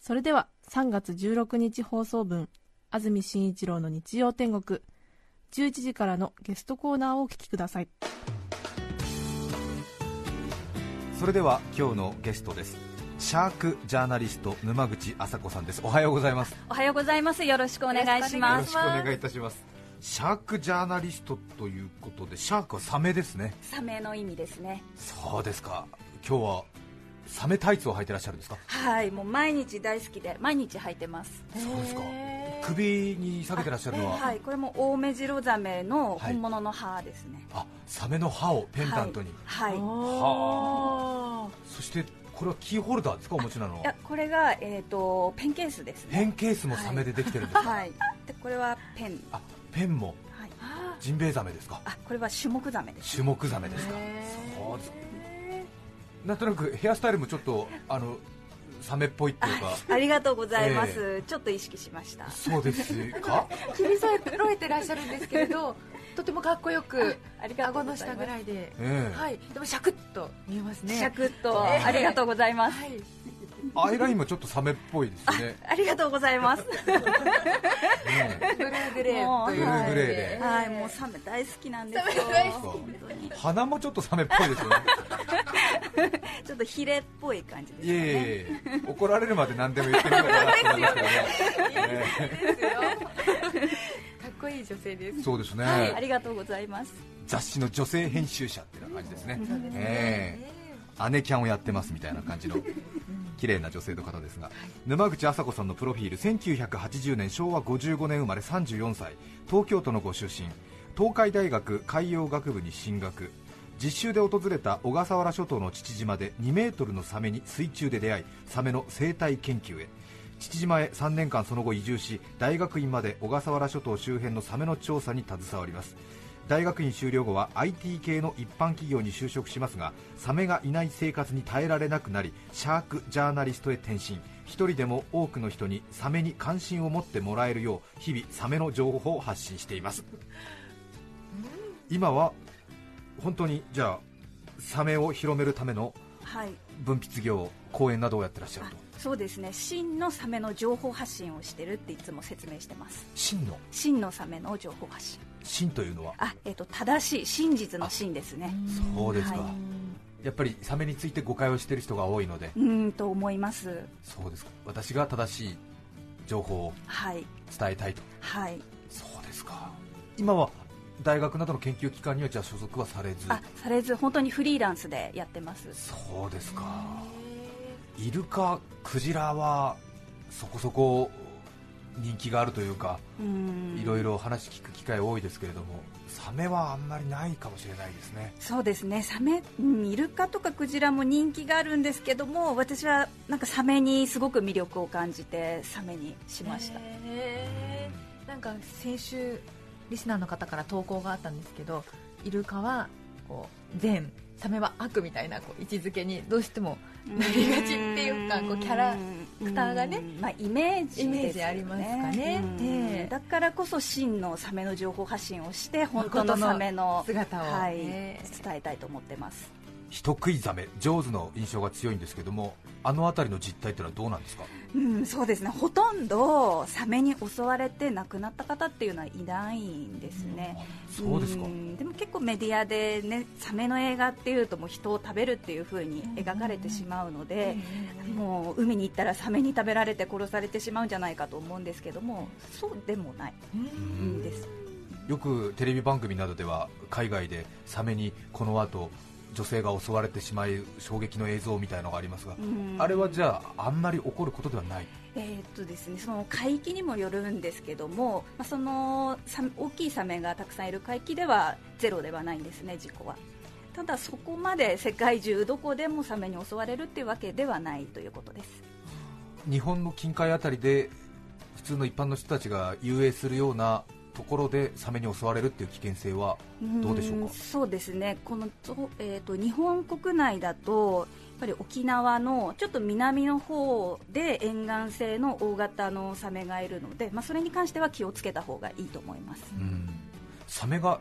それでは3月16日放送分安住紳一郎の日曜天国。11時からのゲストコーナーをお聞きください。それでは今日のゲストです。シャークジャーナリスト沼口麻子さんです。おはようございます。よおはようございます。よろしくお願いします。ろしくお願いいたします。シャークジャーナリストということでシャークはサメですね。サメの意味ですね。そうですか。今日はサメタイツを履いてらっしゃるんですか？はい、もう毎日大好きで毎日履いてます。そうですか首に下げてらっしゃるのは？はい、これもオオメジロザメの本物の歯ですね。あサメの歯をペンダントに、はい。はいはあそしてこれはキーホルダーですか？お持ちなのいやこれがえっ、とペンケースですね。ペンケースもサメでできてるんですか、はい。でこれはペン。あペンもはい。ジンベエザメですか？あこれはシュモクザメです。シュモクザメですかそうですなんとなくヘアスタイルもちょっとあのサメっぽいっていうか。ありがとうございます、えちょっと意識しました。そうですか？切り添えてらっしゃるんですけれど とてもかっこよくあ顎の下ぐらいで、ええ。はい、でもシャクッと見えますね。シャクッと、ええありがとうございます。はい、アイラインもちょっとサメっぽいですね。ありがとうございます。ね ブルーグレーブルーグレーで。はい、もうサメ大好きなんですよ。鼻もちょっとサメっぽいですよね。ちょっとヒレっぽい感じですいえい。えいえ。怒られるまで何でも言ってみようかなと思いますけかっこいい女性ですそうですね、はい、ありがとうございます。雑誌の女性編集者っていう感じですね、そうですね。ええ姉キャンをやってますみたいな感じの綺麗な女性の方ですが、沼口麻子さんのプロフィール1980年昭和55年生まれ34歳東京都のご出身東海大学海洋学部に進学実習で訪れた小笠原諸島の父島で2メートルのサメに水中で出会いサメの生態研究へ。父島へ3年間その後移住し大学院まで小笠原諸島周辺のサメの調査に携わります大学院修了後は IT 系の一般企業に就職しますがサメがいない生活に耐えられなくなりシャークジャーナリストへ転身一人でも多くの人にサメに関心を持ってもらえるよう日々サメの情報を発信しています今は本当にじゃあサメを広めるためのはい。分泌業講演などをやってらっしゃるあとそうですね。真のサメの情報発信をしてるっていつも説明してます。真の？真のサメの情報発信。真というのは？あ、えっ、と正しい真実の真ですね。そうですか、はい。やっぱりサメについて誤解をしている人が多いので。うーんと思います。そうですか。私が正しい情報をはい。伝えたいと。はい。そうですか。今は大学などの研究機関にはじゃあ所属はされず？あ、されず本当にフリーランスでやってます。そうですか。イルカクジラはそこそこ人気があるというか。いろいろ話聞く機会多いですけれどもサメはあんまりないかもしれないですね。そうですね。サメうんイルカとかクジラも人気があるんですけども私はなんかサメにすごく魅力を感じてサメにしました、へー。なんか先週リスナーの方から投稿があったんですけどイルカはこう善サメは悪みたいなこう位置づけにどうしてもなりがちっていうかこうキャラクターがねうん。まあ、イメージね。イメージありますかね。うん。ええ。だからこそ真のサメの情報発信をして本当のサメの姿を。はいええ。伝えたいと思ってます人食いザメ上手の印象が強いんですけどもあの辺りの実態っていうのはどうなんですか？うん、そうですね。ほとんどサメに襲われて亡くなった方っていうのはいないんですね、そうですか。んでも結構メディアで、ね、サメの映画っていうともう人を食べるっていう風に描かれてしまうので、もう海に行ったらサメに食べられて殺されてしまうんじゃないかと思うんですけどもそうでもないんです。よくテレビ番組などでは海外でサメにこの後女性が襲われてしまい衝撃の映像みたいのがありますが、うんあれはじゃああんまり起こることではない？えーっとですね、その海域にもよるんですけども、まあ、その大きいサメがたくさんいる海域ではゼロではないんですね、事故は。ただ、そこまで世界中どこでもサメに襲われるっていうわけではないということです。日本の近海あたりで普通の一般の人たちが遊泳するようなところでサメに襲われるっていう危険性はどうでしょうか？んそうですね。この、とえー、と日本国内だとやっぱり沖縄のちょっと南の方で沿岸性の大型のサメがいるので、まあ、それに関しては気をつけた方がいいと思います、うん。サメが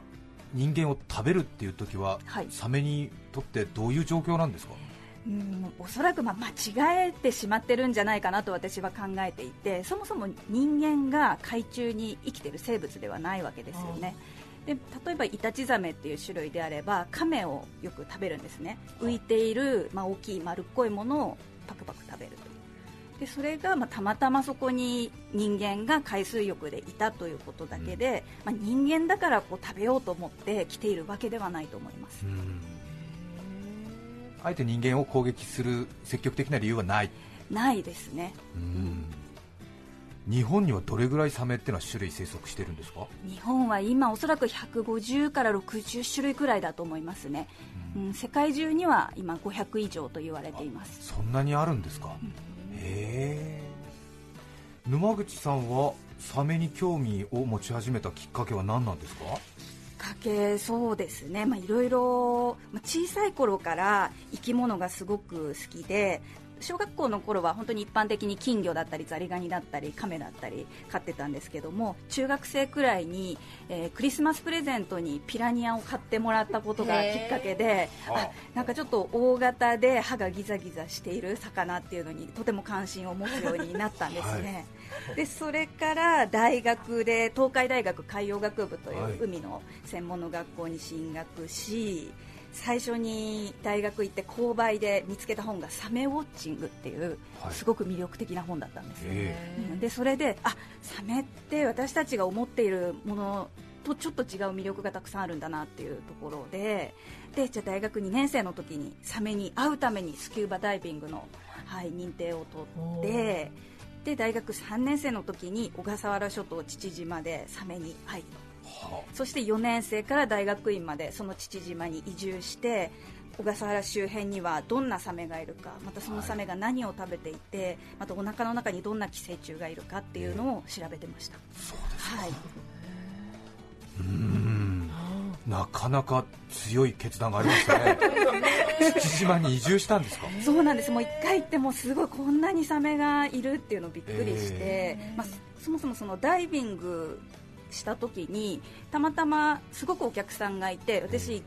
人間を食べるっていう時は、はい。サメにとってどういう状況なんですか？うんおそらくまあ間違えてしまってるんじゃないかなと私は考えていてそもそも人間が海中に生きている生物ではないわけですよね。で例えばイタチザメっていう種類であればカメをよく食べるんですね。浮いている、まあ、大きい丸っこいものをパクパク食べるとでそれが、まあ、たまたまそこに人間が海水浴でいたということだけで、まあ、人間だからこう食べようと思って来ているわけではないと思います、あえて人間を攻撃する積極的な理由はない、ないですね。日本にはどれぐらいサメってのは種類生息してるんですか？日本は今おそらく150から60種類くらいだと思いますね、うん、世界中には今500以上と言われています。そんなにあるんですか、へえ。沼口さんはサメに興味を持ち始めたきっかけは何なんですか？かけそうですね、まあ、いろいろまあ小さい頃から生き物がすごく好きで小学校の頃は本当に一般的に金魚だったりザリガニだったりカメだったり飼ってたんですけども中学生くらいに、えークリスマスプレゼントにピラニアを買ってもらったことがきっかけであ。なんかちょっと大型で歯がギザギザしている魚っていうのにとても関心を持つようになったんですね、でそれから大学で東海大学海洋学部といはいう海の専門の学校に進学し、最初に大学行って購買で見つけた本が「サメウォッチング」っていうはい。すごく魅力的な本だったんです。よ、え。うん。でそれであサメって私たちが思っているものとちょっと違う魅力がたくさんあるんだなっていうところででじゃあ大学2年生の時にサメに会うためにスキューバダイビングの、はい、認定を取ってで大学3年生の時に小笠原諸島父島でサメに会いはそして4年生から大学院までその父島に移住して小笠原周辺にはどんなサメがいるかまたそのサメが何を食べていて、またお腹の中にどんな寄生虫がいるかっていうのを調べてました、はい、うん。なかなか強い決断がありましたね 父島に移住したんですか？そうなんです。もう1回行ってもすごいこんなにサメがいるっていうのをびっくりして、まあ、そそもそもそのダイビングした時にたまたますごくお客さんがいて私、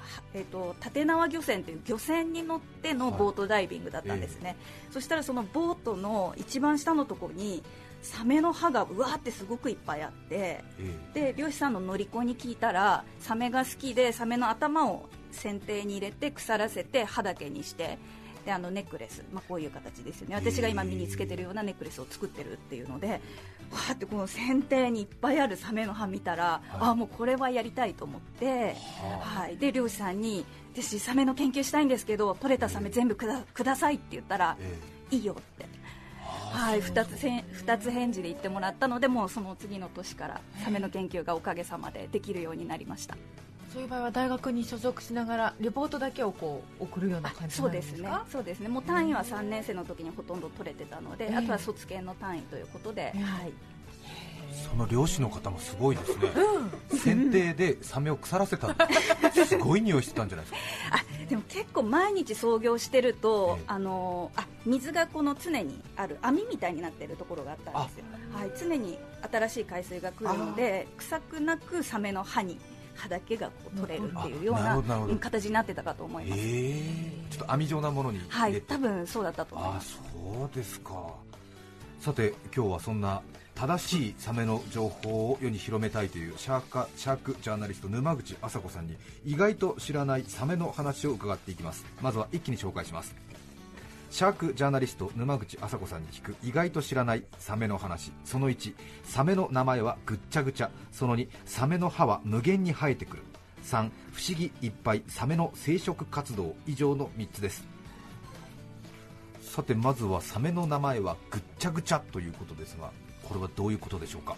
はえー、と立縄漁船という漁船に乗ってのボートダイビングだったんですね、そしたらそのボートの一番下のところにサメの歯がうわーってすごくいっぱいあってえで漁師さんの乗り子に聞いたらサメが好きでサメの頭を船底に入れて腐らせて歯だけにしてであのネックレス、まあ、こういう形ですよね。私が今身につけてるようなネックレスを作ってるっていうのでわーってこの船底にいっぱいあるサメの歯見たら、あもうこれはやりたいと思って、はい、で漁師さんに私サメの研究したいんですけど取れたサメ全部くだくださいって言ったら、えいいよって。はい、2つせん二つ返事で言ってもらったのでもうその次の年からサメの研究がおかげさまでできるようになりましたそういう場合は大学に所属しながらレポートだけをこう送るような感じになそうでねるんですすかそうですね。もう単位は3年生の時にほとんど取れてたので、ええ。あとは卒検の単位ということで、ええ。はい、その漁師の方もすごいですね、船底でサメを腐らせた すごい匂いしてたんじゃないですか？あでも結構毎日操業してると、ええ。あのあ水がこの常にある網みたいになってるところがあったんですよ、はい、常に新しい海水が来るので臭くなくサメの歯に歯だけがこう取れるっていうようあな形になってたかと思います、ええちょっと網状なものに。はい入れて、多分そうだったと思います。そうですか。さて今日はそんな正しいサメの情報を世に広めたいというシャーカシャークジャーナリスト沼口麻子さんに意外と知らないサメの話を伺っていきます。まずは一気に紹介しますシャークジャーナリスト沼口麻子さんに聞く意外と知らないサメの話。その1サメの名前はぐっちゃぐちゃ。その2サメの歯は無限に生えてくる。3不思議いっぱいサメの生殖活動以上の3つです。さてまずはサメの名前はぐっちゃぐちゃということですがこれはどういうことでしょうか？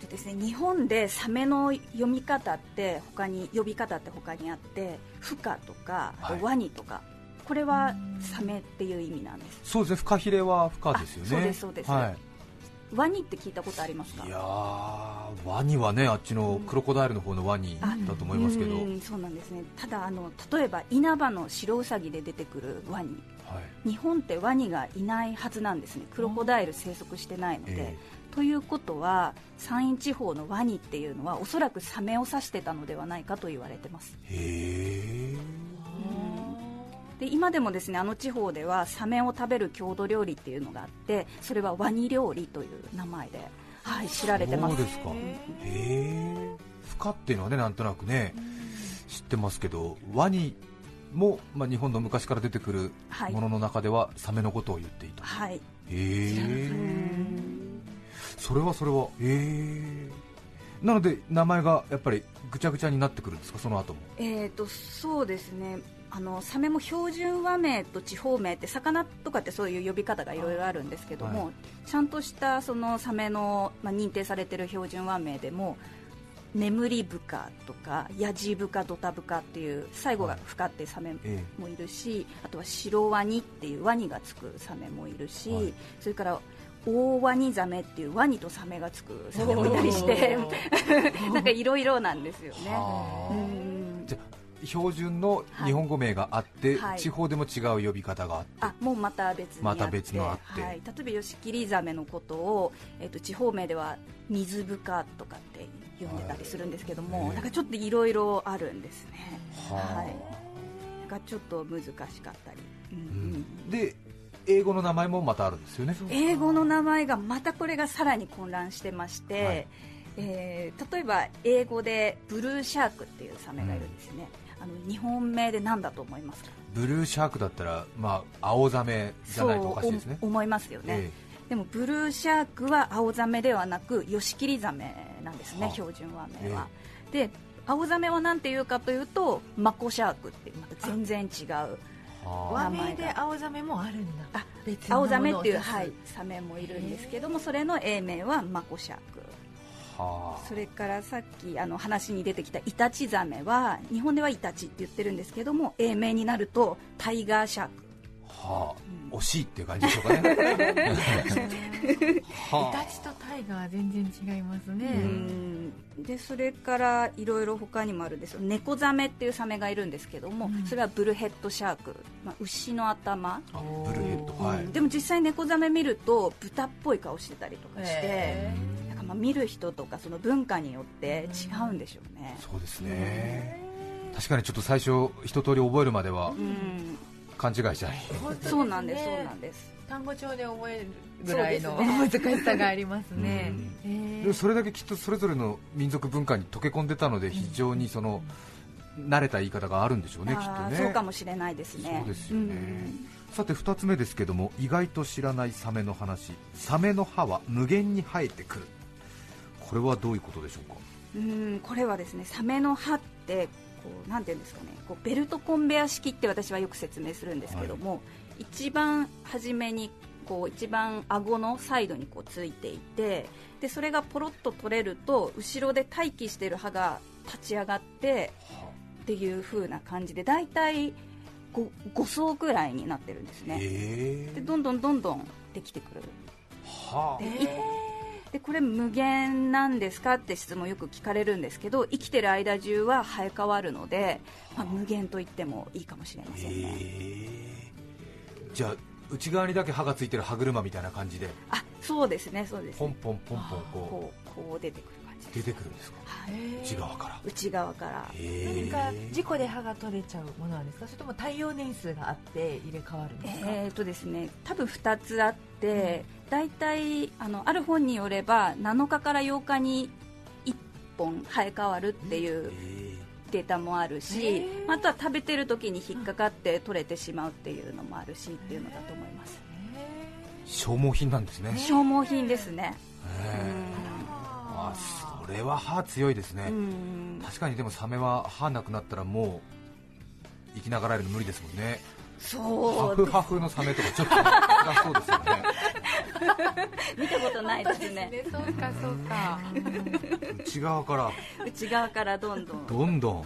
でですね、日本でサメの読み方って他に呼び方って他にあってフカとかワニとか、これはサメっていう意味なんです。そうですね。フカヒレはフカですよね。あそうですそうです。はい、ワニって聞いたことありますか？いやーワニはねあっちのクロコダイルの方のワニだと思いますけど、はいうんそうなんですね。ただあの例えば稲葉の白ウサギで出てくるワニ。日本ってワニがいないはずなんですね。クロコダイル生息してないので、えということは山陰地方のワニっていうのはおそらくサメを指してたのではないかと言われてます。えへえで今でもですねあの地方ではサメを食べる郷土料理っていうのがあってそれはワニ料理という名前で、はい、知られてます。そうですか。へえ。フカっていうのはねなんとなくね知ってますけどワニも、まあ、日本の昔から出てくるはい。ものの中ではサメのことを言っていた、はい。へえ。それはそれはへえ。なので名前がやっぱりぐちゃぐちゃになってくるんですかその後も。えー、とそうですねあのサメも標準和名と地方名って魚とかってそういう呼び方がいろいろあるんですけども、はちゃんとしたそのサメの、まあ、認定されてる標準和名でも眠りブカとかヤジブカドタブカっていう最後がフカってサメえもいるし、あとは白ワニっていうワニがつくサメもいるし、はい。それから大ワニザメっていうワニとサメがつくサメもいたりして なんかいろいろなんですよね。標準の日本語名があって、はい。地方でも違う呼び方があって、あもうまた別また別のあって。はい、例えばヨシキリザメのことを、えっと地方名では水ブカとかって呼んでたりするんですけども、はい。なんかちょっといろいろあるんですね。はい。なんかちょっと難しかったり、うんううん。んで英語の名前もまたあるんですよね。英語の名前がまたこれがさらに混乱してまして、はい。えー例えば英語でブルーシャークっていうサメがいるんですね、あの日本名で何だと思いますか？ブルーシャークだったら、まあ、青ザメじゃないとおかしいですね。そう思いますよね、えでもブルーシャークは青ザメではなくヨシキリザメなんですね、はあ。標準和名は、で青ザメは何て言うかというとマコシャークっていうまた全然違う和名で青ザメもあるんだ。あ青ザメっていう、はい、サメもいるんですけどもそれの英名はマコシャーク。はあそれからさっきあの話に出てきたイタチザメは日本ではイタチって言ってるんですけども英名になるとタイガーシャーク。はあ、惜しいっていう感じでしょうかね。イはタチとタイガーは全然違いますね、うん。でそれからいろいろ他にもあるんですよ。猫ザメっていうサメがいるんですけども、うん。それはブルヘッドシャーク、まあ、牛の頭、あブルヘッドはい、うん。でも実際猫ザメ見ると豚っぽい顔してたりとかして、まあ見る人とかその文化によって違うんでしょうね、そうですね。確かにちょっと最初一通り覚えるまではうん、勘違いしちゃい。本当ですねそうなんですそうなんです。単語帳で覚えるぐらいのそう難しさがありますね。うん。へー。でもそれだけきっとそれぞれの民族文化に溶け込んでたので非常にその慣れた言い方があるんでしょうねきっとね。そうかもしれないですね。そうですよね。うん。さて2つ目ですけども意外と知らないサメの話。サメの歯は無限に生えてくるこれはどういうことでしょうか？うんこれはですねサメの歯ってこうなんていうんですかねこうベルトコンベア式って私はよく説明するんですけども、一番初めにこう一番顎のサイドにこうついていてでそれがポロッと取れると後ろで待機している歯が立ち上がってっていう風な感じで大体 5, 5層くらいになってるんですね。え。でどんどんどんどんできてくる。はあでこれ無限なんですかって質問よく聞かれるんですけど生きてる間中は生え変わるので、まあ、無限と言ってもいいかもしれませんね、えじゃあ内側にだけ歯がついてる歯車みたいな感じで。あそうですねそうですね。ポンポンポンポンここうこう出てくる感じうです。出てくるんですか？はい。内側から。内側から。へ何か事故で歯が取れちゃうものなんですか？それとも耐用年数があって入れ替わるんですか、えーとですね多分2つあって大体あのある本によれば7日から8日に1本生え変わるっていうえデータもあるし、あとは食べてる時に引っかかって取れてしまうっていうのもあるしっていうのだと思います。消耗品なんですね。消耗品ですね。あそれは歯強いですね、うん。確かにでもサメは歯なくなったらもう生きながらえるの無理ですもんね。ハそう。フハフのサメとかちょっと辛そうですよね。見たことないですね。そうかそうか内側から。内側からどんどん。どんどん。はい。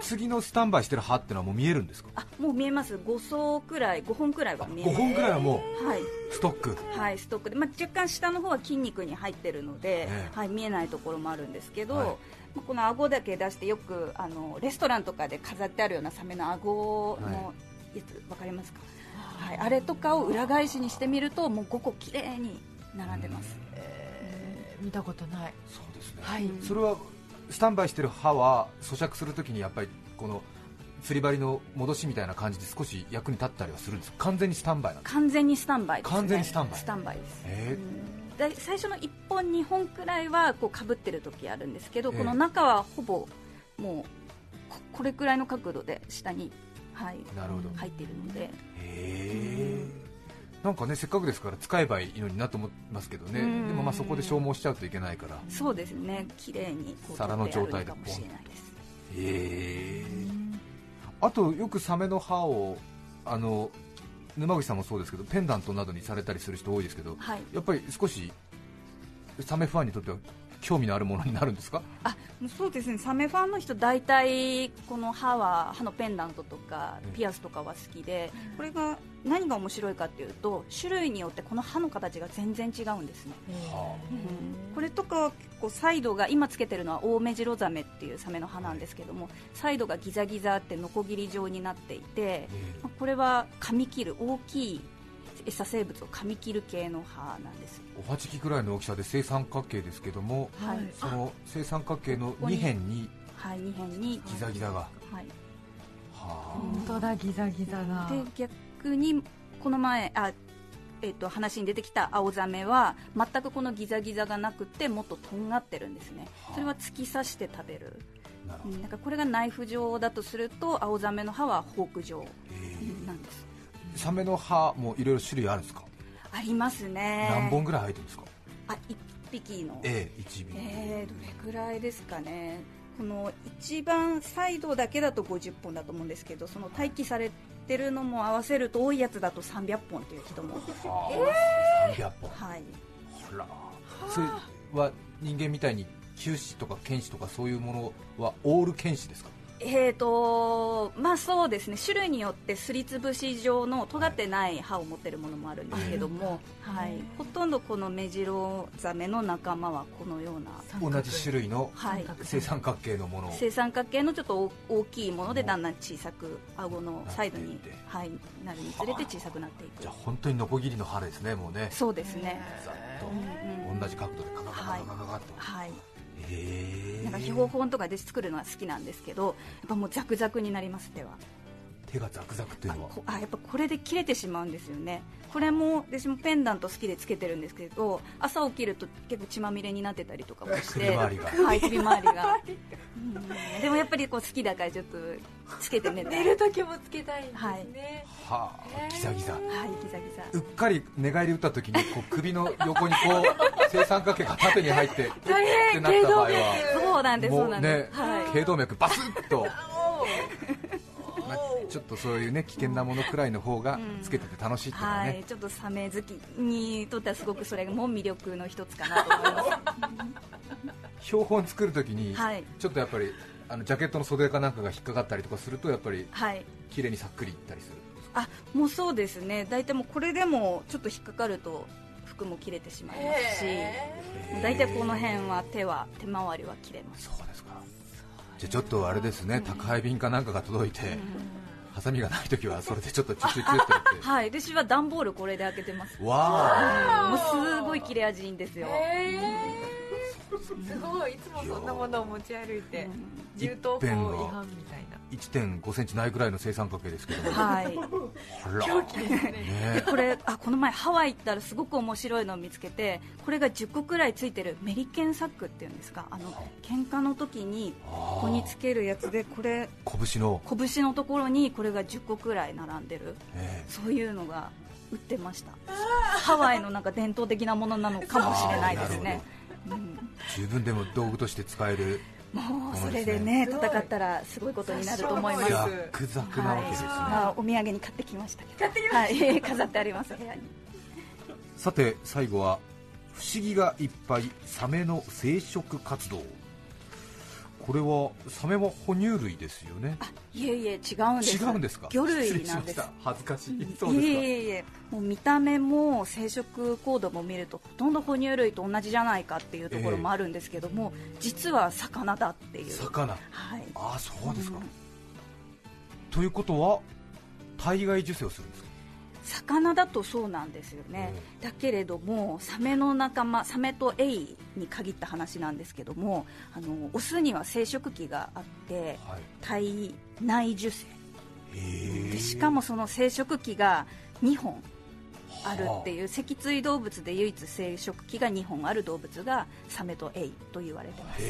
次のスタンバイしてる歯ってのはもう見えるんですか？あもう見えます。5層くらい5本くらいは見えま5す本くらいはもはい。うストック。はい、ストックで、まあ、若干下の方は筋肉に入ってるので、ええ。はい、見えないところもあるんですけど、はい。まあこの顎だけ出してよくあのレストランとかで飾ってあるようなサメの顎のやつ、わかりますか、はい、あれとかを裏返しにしてみるともう5個きれいに並んでます、えー見たことない。そうですね。はい。それはスタンバイしてる歯は咀嚼するときにやっぱりこの釣り針の戻しみたいな感じで少し役に立ったりはするんですか？完全にスタンバイなんですか？完全にスタンバイです、ね、完全にスタンバイ。スタンバイです。えで最初の1本2本くらいはこうかぶってる時あるんですけど、ええ。この中はほぼもうここれくらいの角度で下に、はい、ーなるほど。入っているので。へえなんかねせっかくですから使えばいいのになと思いますけどね。でうん。もまあそこで消耗しちゃうといけないから。へそうですね。綺麗に皿の状態でもしれないですえあとよくサメの歯をあの沼口さんもそうですけどペンダントなどにされたりする人多いですけどはい。やっぱり少しサメファンにとっては興味のあるものになるんですか？あそうですね。サメファンの人大体この歯は歯のペンダントとかうん。ピアスとかは好きでこれが何が面白いかっていうと種類によってこの歯の形が全然違うんですね。これとかは結構サイドが今つけてるのはオオメジロザメっていうサメの歯なんですけどもサイドがギザギザってノコギリ状になっていてまあこれは噛み切る大きい餌生物を噛み切る系の歯なんですおはじきくらいの大きさで正三角形ですけどもはい、その正三角形のここに2辺にはい、2辺にギザギザが、はい、は本当だギザギザだで逆にこの前あ、えっと話に出てきた青ザメは全くこのギザギザがなくてもっととんがってるんですね。それは突き刺して食べる、あなるほど。うん、なんかこれがナイフ状だとすると青ザメの歯はフォーク状えなんです。ーサメの歯もいろいろ種類あるんですか、ありますね。何本ぐらい入ってるんですか？あ1匹の。ええ1尾、えー、どれくらいですかね。この一番サイドだけだと50本だと思うんですけどその待機されてるのも合わせると多いやつだと300本という人も。はあ300本。はい。ほら。それは人間みたいに球歯とか剣歯とかそういうものはオール剣歯ですか？えーとまあ、そうですね。種類によってすりつぶし状の尖ってない歯を持っているものもあるんですけども、はい、ほとんどこのメジロザメの仲間はこのような同じ種類の正三角形のもの、正三角形のちょっと大きいものでだんだん小さく顎のサイドにはい、なるにつれて小さくなっていく。じゃあ本当にノコギリの歯ですねもうね。そうですね。ざっと、同じ角度でカカカカカカカって、はいなんか標本とかで作るのは好きなんですけどやっぱもうザクザクになります手は。手がザクザクっていうのは。あやっぱこれで切れてしまうんですよね。これも私もペンダント好きでつけてるんですけど朝起きると結構血まみれになってたりとかもして首周りが。はい首周りが、うん。でもやっぱりこう好きだからちょっとつけて寝たい寝る時もつけたいんですね、はあギザギザ。はいギザギザ。うっかり寝返り打った時にこう首の横にこう正三角形が縦に入ってって変なった場合はそうなんですそうもうんねなです、はい。頸動脈バスッとまあちょっとそういうね危険なものくらいの方がつけてて楽しいっていうのははい。ね、ちょっとサメ好きにとってはすごくそれも魅力の一つかなと思いま 標本作る時にすはい。ちょっとやっぱりあのジャケットの袖かなんかが引っかかったりとかするとやっぱりはい。綺麗にさっくりいったりするあもうそうですね。大体もうこれでもちょっと引っかかると服も切れてしまいますし大体この辺は手は手回りは切れます。そうですかじゃあちょっとあれですね宅配便かなんかが届いてハサミがない時はそれでちょっとチュチュチュってやって。はい。私は段ボールこれで開けてます。わもうすごい切れ味いいんですよ、すごいいつもそんなものを持ち歩いてうん銃刀法違反みたいな。ー1.5センチないぐらいの正三角形ですけども。はい。ほら。ね。これあこの前ハワイ行ったらすごく面白いのを見つけてこれが10個くらいついてるメリケンサックっていうんですか。あの喧嘩の時にここにつけるやつでこれ拳の、拳のところにこれが10個くらい並んでる。え。そういうのが売ってました。ハワイのなんか伝統的なものなのかもしれないですね、十分でも道具として使えるもうそれでね戦ったらすごいことになると思います。ザクザクなわけですね、まあ、お土産に買ってきましたけど。はい、飾ってあります部屋に。さて最後は不思議がいっぱいサメの生殖活動これはサメは哺乳類ですよね。いえいえ違うんです。違うんですか？魚類なんです。恥ずかしい。そうですか？いえいえいえ。もう見た目も生殖行動も見るとほとんど哺乳類と同じじゃないかっていうところもあるんですけども、実は魚だっていう。魚。はい。ああそうですか、うん。ということは体外受精をするんですか？魚だとそうなんですよね、だけれどもサメの仲間サメとエイに限った話なんですけどもあのオスには生殖器があってはい。体内受精。へでしかもその生殖器が2本あ。るっていう脊椎動物で唯一生殖器が2本ある動物がサメとエイと言われてます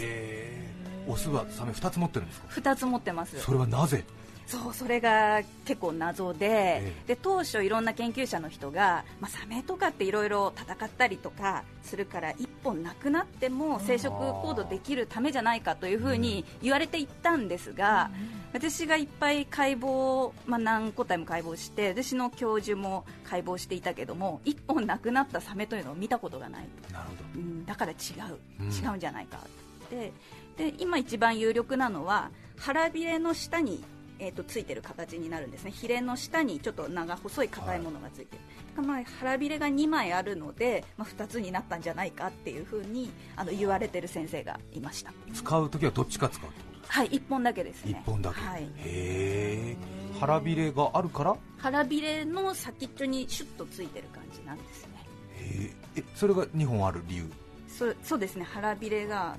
オスはサメ2つ持ってるんですか？2つ持ってます。それはなぜ？そうそれが結構謎で,、ええ。で当初いろんな研究者の人が、まあ、サメとかっていろいろ戦ったりとかするから1本なくなっても生殖行動できるためじゃないかというふうに言われていったんですが、私がいっぱい解剖、まあ、何個体も解剖して私の教授も解剖していたけども1本なくなったサメというのを見たことがないなるほうん、だから違う、うん。違うんじゃないかってで今一番有力なのは腹びれの下に、えー、とついてる形になるんですね。ヒレの下にちょっと長細い硬いものがついてる、だからまあ腹びれが2枚あるので、まあ、2つになったんじゃないかっていうふうにあの言われてる先生がいました。ど使う時はどっちか使うってことですか？はい1本だけですね。1本だけ、はい、へえ腹びれがあるから？腹びれの先っちょにシュッとついてる感じなんですね。へええそれが2本ある理由？そうそうですね。腹びれが、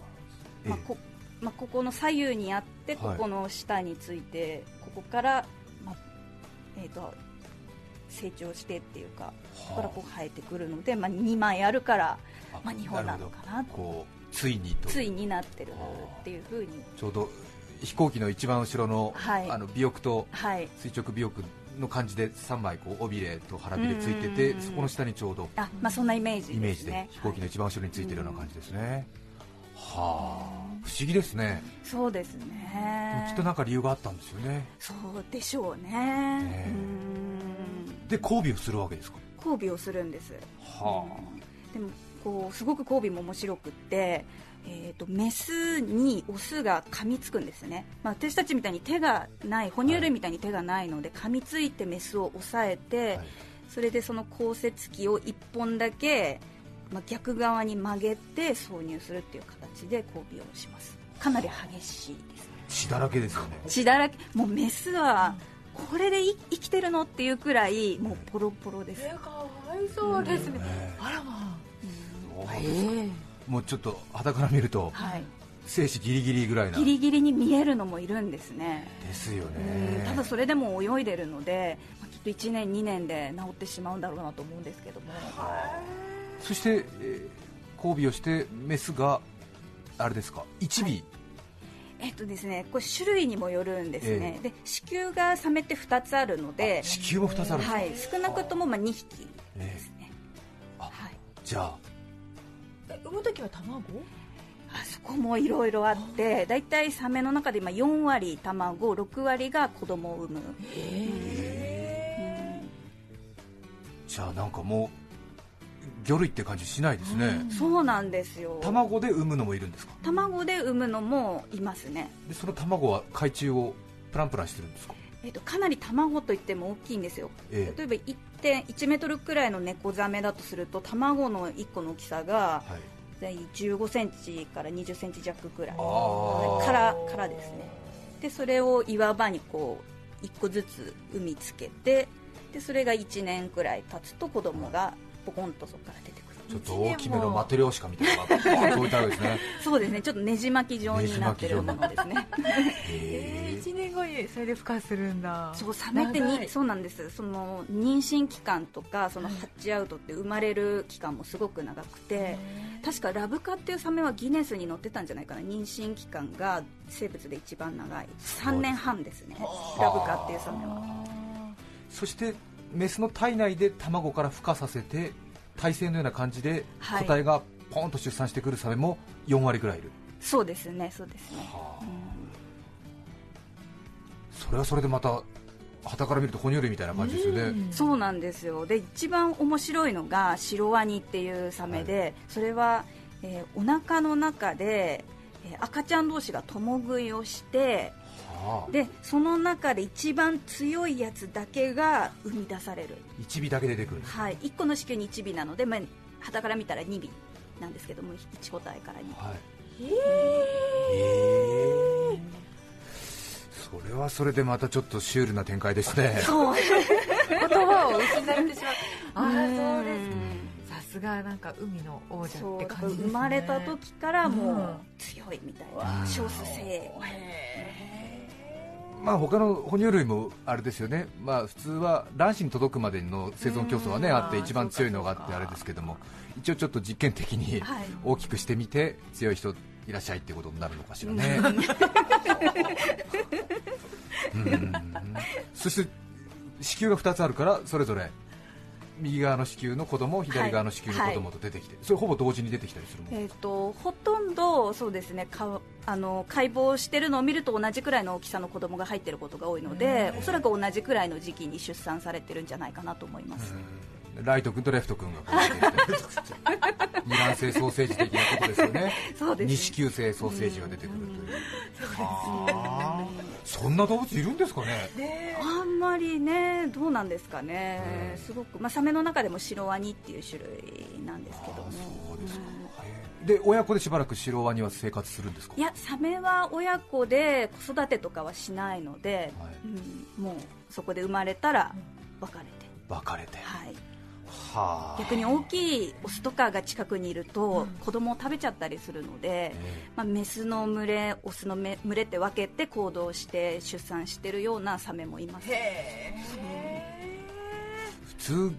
まあええ。こまあ、ここの左右にあってはい。ここの下について、ここから、まあえー、と成長してっていうかここからこう生えてくるので、まあ、2枚あるから、あまあ、2本なのかな。こうついにと。ついになってるっていうふうに。ちょうど飛行機の一番後ろの,、はい。あの尾翼とはい。垂直尾翼の感じで3枚こう尾びれと腹びれついててそこの下にちょうどあ、まあ、そんなイメージね。イメージで飛行機の一番後ろについてるような感じですね、はあ不思議ですね。そうですね。きっとなんか理由があったんですよね。そうでしょうね。ねうん。で交尾をするわけですか？交尾をするんです。はでもこうすごく交尾も面白くって、えー、とメスにオスが噛みつくんですね、まあ、私たちみたいに手がない哺乳類みたいに手がないので、噛みついてメスを押さえて、はい。それでその交接器を1本だけ、まあ、逆側に曲げて挿入するっていう形で交尾をします。かなり激しいですね。血だらけですよね。血だらけ。もうメスはこれでい生きてるのっていうくらいもうポロポロです、えかわいそうですね、ねあらまそうですか。もうちょっと肌から見るとはい、精子ギリギリぐらいな。ギリギリに見えるのもいるんですね。ですようん。ねただそれでも泳いでるので、まあきっと1年2年で治ってしまうんだろうなと思うんですけどもそして、えー交尾をしてメスがあれですか1尾、はい。えっとですねこれ種類にもよるんですね、で子宮がサメって2つあるので子宮も2つあるんですか、はい、少なくともまあ2匹えですね、あはい、じゃあ。え産む時は卵？あそこもいろいろあって大体サメの中で今4割卵6割が子供を産む、うん。じゃあなんかもう魚類って感じしないですね、そうなんですよ。卵で産むのもいるんですか？卵で産むのもいますね、でその卵は海中をプランプランしてるんですか？えっとかなり卵といっても大きいんですよ、ええ。例えば1.1メートルくらいの猫ザメだとすると卵の1個の大きさがはい。大体15センチから20センチ弱くらい。からからですね。でそれを岩場にこう1個ずつ産みつけてでそれが1年くらい経つと子供がポコンとそこから出てくる。ちょっと大きめのマテリョーシカみたいなのが置いてあるんですね。そうですね。ちょっとねじ巻き状になってるものですね。えー、1年後にそれで孵化するんだ。そうサメってにそうなんです。その妊娠期間とかそのハッチアウトって生まれる期間もすごく長くて確かラブカっていうサメはギネスに載ってたんじゃないかな。妊娠期間が生物で一番長い。3年半ですね。ラブカっていうサメは。そしてメスの体内で卵から孵化させて体勢のような感じではい。個体がポンと出産してくるサメも4割ぐらいいる、そうですねそうですね、はあ。うん。それはそれでまた旗から見ると哺乳類みたいな感じですよね、そうなんですよ。で一番面白いのがシロワニっていうサメで、それは、えーお腹の中で、えー赤ちゃん同士が共食いをしてはあでその中で一番強いやつだけが生み出される、1尾だけ出てくる。はい、1個の子宮に1尾なので、まあ、旗から見たら2尾なんですけども1個体から2尾。はい。へえそれはそれでまたちょっとシュールな展開ですね。そう。言葉を失ってしまう。ああそうですうんさすがなんか海の王者って感じですね。生まれた時からもう強いみたいな。少数精まあ他の哺乳類もあれですよね、まあ、普通は卵子に届くまでの生存競争はねうん。あって一番強いのがあってあれですけども一応ちょっと実験的にはい。大きくしてみて強い人いらっしゃいってことになるのかしらね。うん。そして子宮が2つあるからそれぞれ右側の子宮の子供左側の子宮の子供と出てきて、それほぼ同時に出てきたりするもん、えー、とほとんどそうですねかあの解剖してるのを見ると同じくらいの大きさの子供が入ってることが多いのでおそらく同じくらいの時期に出産されてるんじゃないかなと思います、ライト君とレフト君がこう出てきて二卵性ソーセージ的なことですよね。そうです。ね二子宮性ソーセージが出てくるという、はあそんな動物いるんですかね？あんまりねどうなんですかね、うんすごく、まあ、サメの中でもシロワニっていう種類なんですけども。そうですか、で親子でしばらくシロワニは生活するんですか？いやサメは親子で子育てとかはしないので、はい。うん、もうそこで生まれたら別れて、別れて。はい、はあ逆に大きいオスとかが近くにいると子供を食べちゃったりするので、えまあ、メスの群れオスのめ群れって分けて行動して出産してるようなサメもいます。普通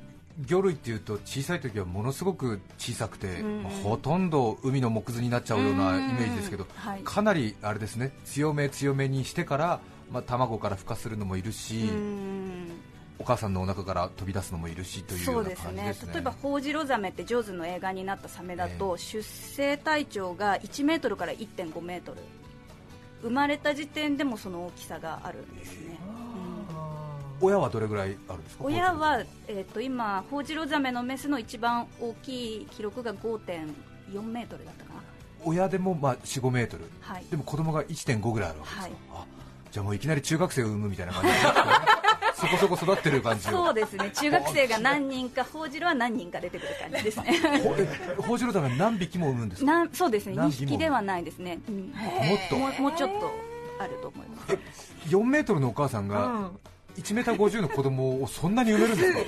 魚類っていうと小さい時はものすごく小さくて、うん。まあほとんど海の木図になっちゃうようなイメージですけど、はい。かなりあれですね強め強めにしてから、まあ、卵から孵化するのもいるし、うんお母さんのお腹から飛び出すのもいるしというよそううなですね。感じですね。例えばホウジロザメってジョーズの映画になったサメだと、え出生体長が1メートルから1.5メートル。生まれた時点でもその大きさがあるんですね、親はどれぐらいあるんですか？親は、えー、と今ホウジロザメのメスの一番大きい記録が5.4メートルだったかな。親でもまあ45メートル。はい。でも子供が1.5ぐらいあるわけですか、はい。あじゃあもういきなり中学生を産むみたいな感じでそこそこ育ってる感じをそうですね。中学生が何人かホウジロは何人か出てくる感じですね。ホウジロザメ何匹も産むんですか？なんそうですね。2何匹ではないですね、うん。もっと？もうちょっとあると思います。4メートルのお母さんが1メーター50の子供をそんなに産めるんですか？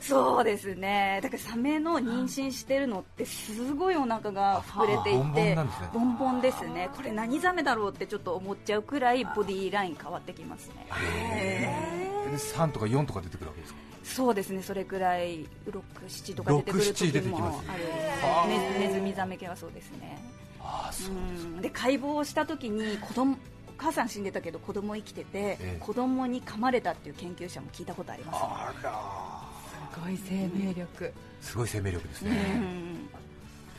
そうですね。だからサメの妊娠してるのってすごいお腹が膨れていてボンボンですね。これ何ザメだろうってちょっと思っちゃうくらいボディーライン変わってきますね。で3とか4とか出てくるわけですか？そうですねそれくらい67とか出てくる6 7時出てきもますあるはあねネズミザメ系はそうですね。ああそううん。で解剖した時に子供お母さん死んでたけど子供生きてて、ええ。子供に噛まれたっていう研究者も聞いたことあります、ね。あらすごい生命力。すごい生命力ですうね、ん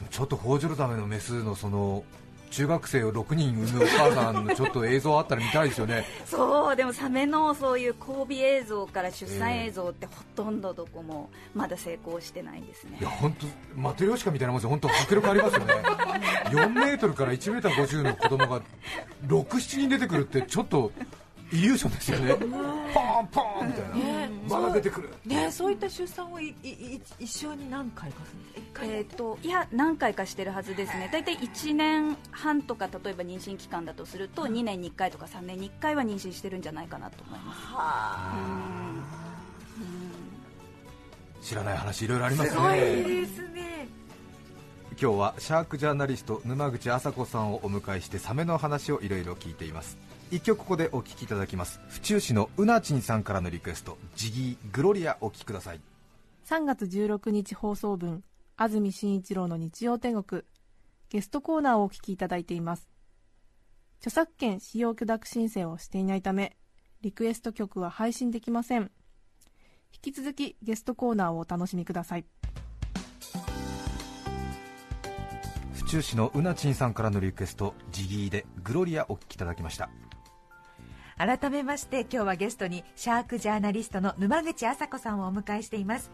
ちょっとホウジロザメのメスのその中学生を6人産むお母さんのちょっと映像あったら見たいですよね。そうでもサメのそういう交尾映像から出産映像ってほとんどどこもまだ成功してないんですね。いや本当マトリョーシカみたいなもんですよ。本当迫力ありますよね。4メートルから1メーター50の子供が67人出てくるってちょっとイリューションですよねポーンポーンみたいな、ね。まだ出てくる。ねそういった出産をいいい一生に何回かするんですか？一回えー、といや何回かしてるはずですね。大体1年半とか例えば妊娠期間だとすると2年に1回とか3年に1回は妊娠してるんじゃないかなと思います。知らない話いろいろありますすごいねですね。今日はシャークジャーナリスト沼口麻子さんをお迎えしてサメの話をいろいろ聞いています一曲ここでお聴きいただきます。府中市のうなちんさんからのリクエスト。ジギーグロリアお聴きください。3月16日放送分安住紳一郎の日曜天国。ゲストコーナーをお聞きいただいています。著作権使用許諾申請をしていないためリクエスト曲は配信できません。引き続きゲストコーナーをお楽しみください。府中市のうなちんさんからのリクエストジギーでグロリアお聴きいただきました改めまして今日はゲストにシャークジャーナリストの沼口麻子さんをお迎えしています。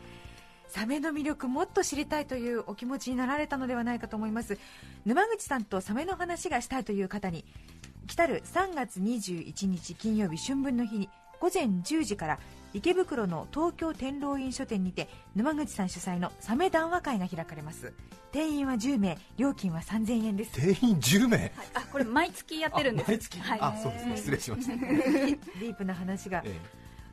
サメの魅力もっと知りたいというお気持ちになられたのではないかと思います。沼口さんとサメの話がしたいという方に来たる3月21日金曜日春分の日に午前10時から池袋の東京天狼院書店にて沼口さん主催のサメ談話会が開かれます。定員は10名料金は3000円です。定員10名？あこれ毎月やってるんです。あ毎月、はい、あそうですね。失礼しました、ディープな話がえ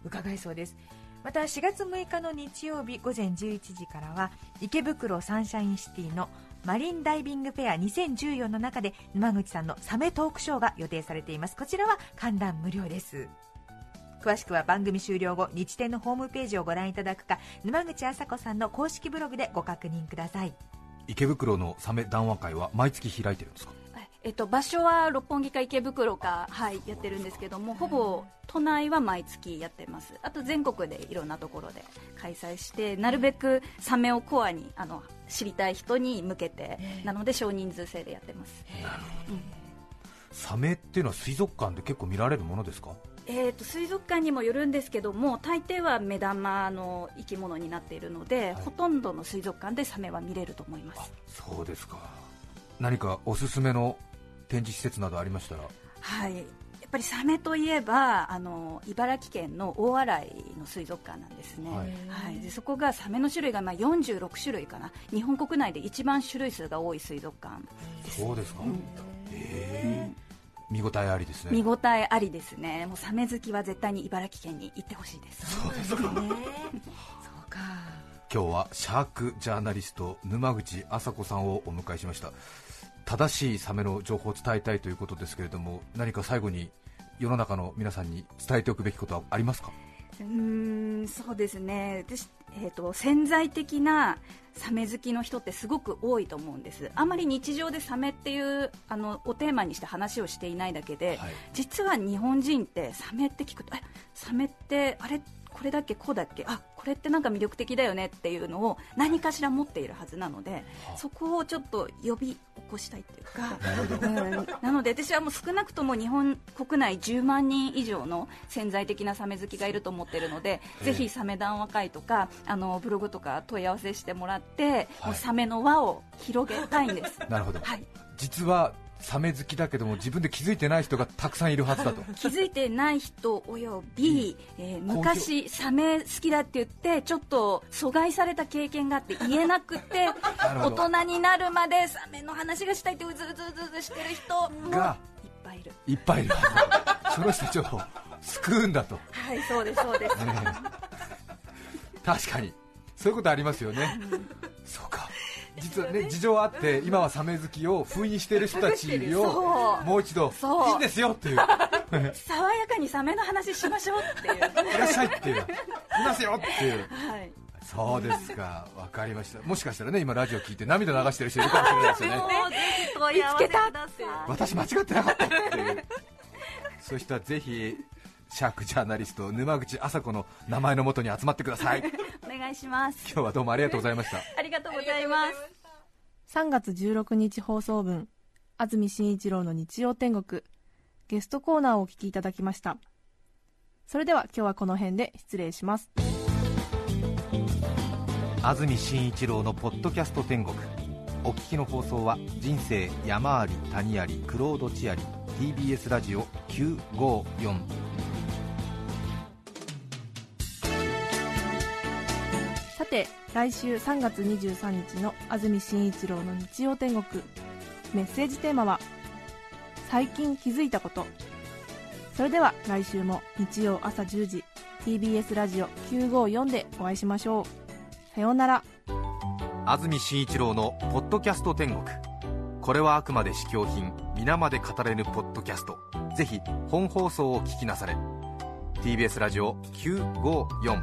伺えそうです。また4月6日の日曜日午前11時からは池袋サンシャインシティのマリンダイビングフェア2014の中で沼口さんのサメトークショーが予定されています。こちらは観覧無料です詳しくは番組終了後日展のホームページをご覧いただくか沼口麻子さんの公式ブログでご確認ください。池袋のサメ談話会は毎月開いてるんですか？えっと、場所は六本木か池袋か、はい、やってるんですけどもほぼ都内は毎月やってます。あと全国でいろんなところで開催してなるべくサメをコアにあの知りたい人に向けてなので少人数制でやってます。サメっていうのは水族館で結構見られるものですか？えー、と水族館にもよるんですけども大抵は目玉の生き物になっているので、ほとんどの水族館でサメは見れると思います。そうですか。何かおすすめの展示施設などありましたら？はい。やっぱりサメといえばあの茨城県の大洗の水族館なんですね、はい。はい、でそこがサメの種類がまあ46種類かな。日本国内で一番種類数が多い水族館そうですか、ええ見応えありですね。見応えありですね。もうサメ好きは絶対に茨城県に行ってほしいです。そうですか。そうか。今日はシャークジャーナリスト沼口麻子さんをお迎えしました。正しいサメの情報を伝えたいということですけれども何か最後に世の中の皆さんに伝えておくべきことはありますか？うーんそうですね。私、えー、と潜在的なサメ好きの人ってすごく多いと思うんです。あまり日常でサメっていうあのをテーマにして話をしていないだけで、はい。実は日本人ってサメって聞くとえサメってあれこれだっけこうだっけ？あこれってなんか魅力的だよねっていうのを何かしら持っているはずなのでそこをちょっと呼び起こしたいっていうか。うん なので私はもう少なくとも日本国内10万人以上の潜在的なサメ好きがいると思っているので、え。ぜひサメ談話会とかあのブログとか問い合わせしてもらって、はい。もうサメの輪を広げたいんです。なるほど、はい。実はサメ好きだけども自分で気づいてない人がたくさんいるはずだと。気づいてない人および、えー昔サメ好きだって言ってちょっと阻害された経験があって言えなくてる大人になるまでサメの話がしたいってうずうずうずうずしてる人もいっがぱいいる。いっぱいいる。その人たちを救うんだと、はいそうですそうです。ね確かに。そういうことありますよね、そうか実はね事情あって今はサメ好きを封印している人たちをもう一度いいんですよっていう。爽やかにサメの話しましょうっていう。いらっしゃいっていう。いますよっていう。はい。そうですか。わかりました。もしかしたらね今ラジオ聞いて涙流してる人いるかもしれないですよね。もうぜひ問い合わせください。私間違ってなかったっていう。そういう人はぜひシャークジャーナリスト沼口麻子の名前のもとに集まってください。お願いします。今日はどうもありがとうございました。ありがとうございます。3月16日放送分安住紳一郎の日曜天国。ゲストコーナーをお聞きいただきました。それでは今日はこの辺で失礼します。安住紳一郎のポッドキャスト天国。お聞きの放送は人生山あり谷ありクロード地あり TBS ラジオ954て来週3月23日の安住紳一郎の日曜天国。メッセージテーマは「最近気づいたこと」それでは来週も日曜朝10時 TBS ラジオ954でお会いしましょう。さようなら。安住紳一郎の「ポッドキャスト天国」これはあくまで試供品皆まで語れぬポッドキャスト。ぜひ本放送を聞きなされ。TBS ラジオ954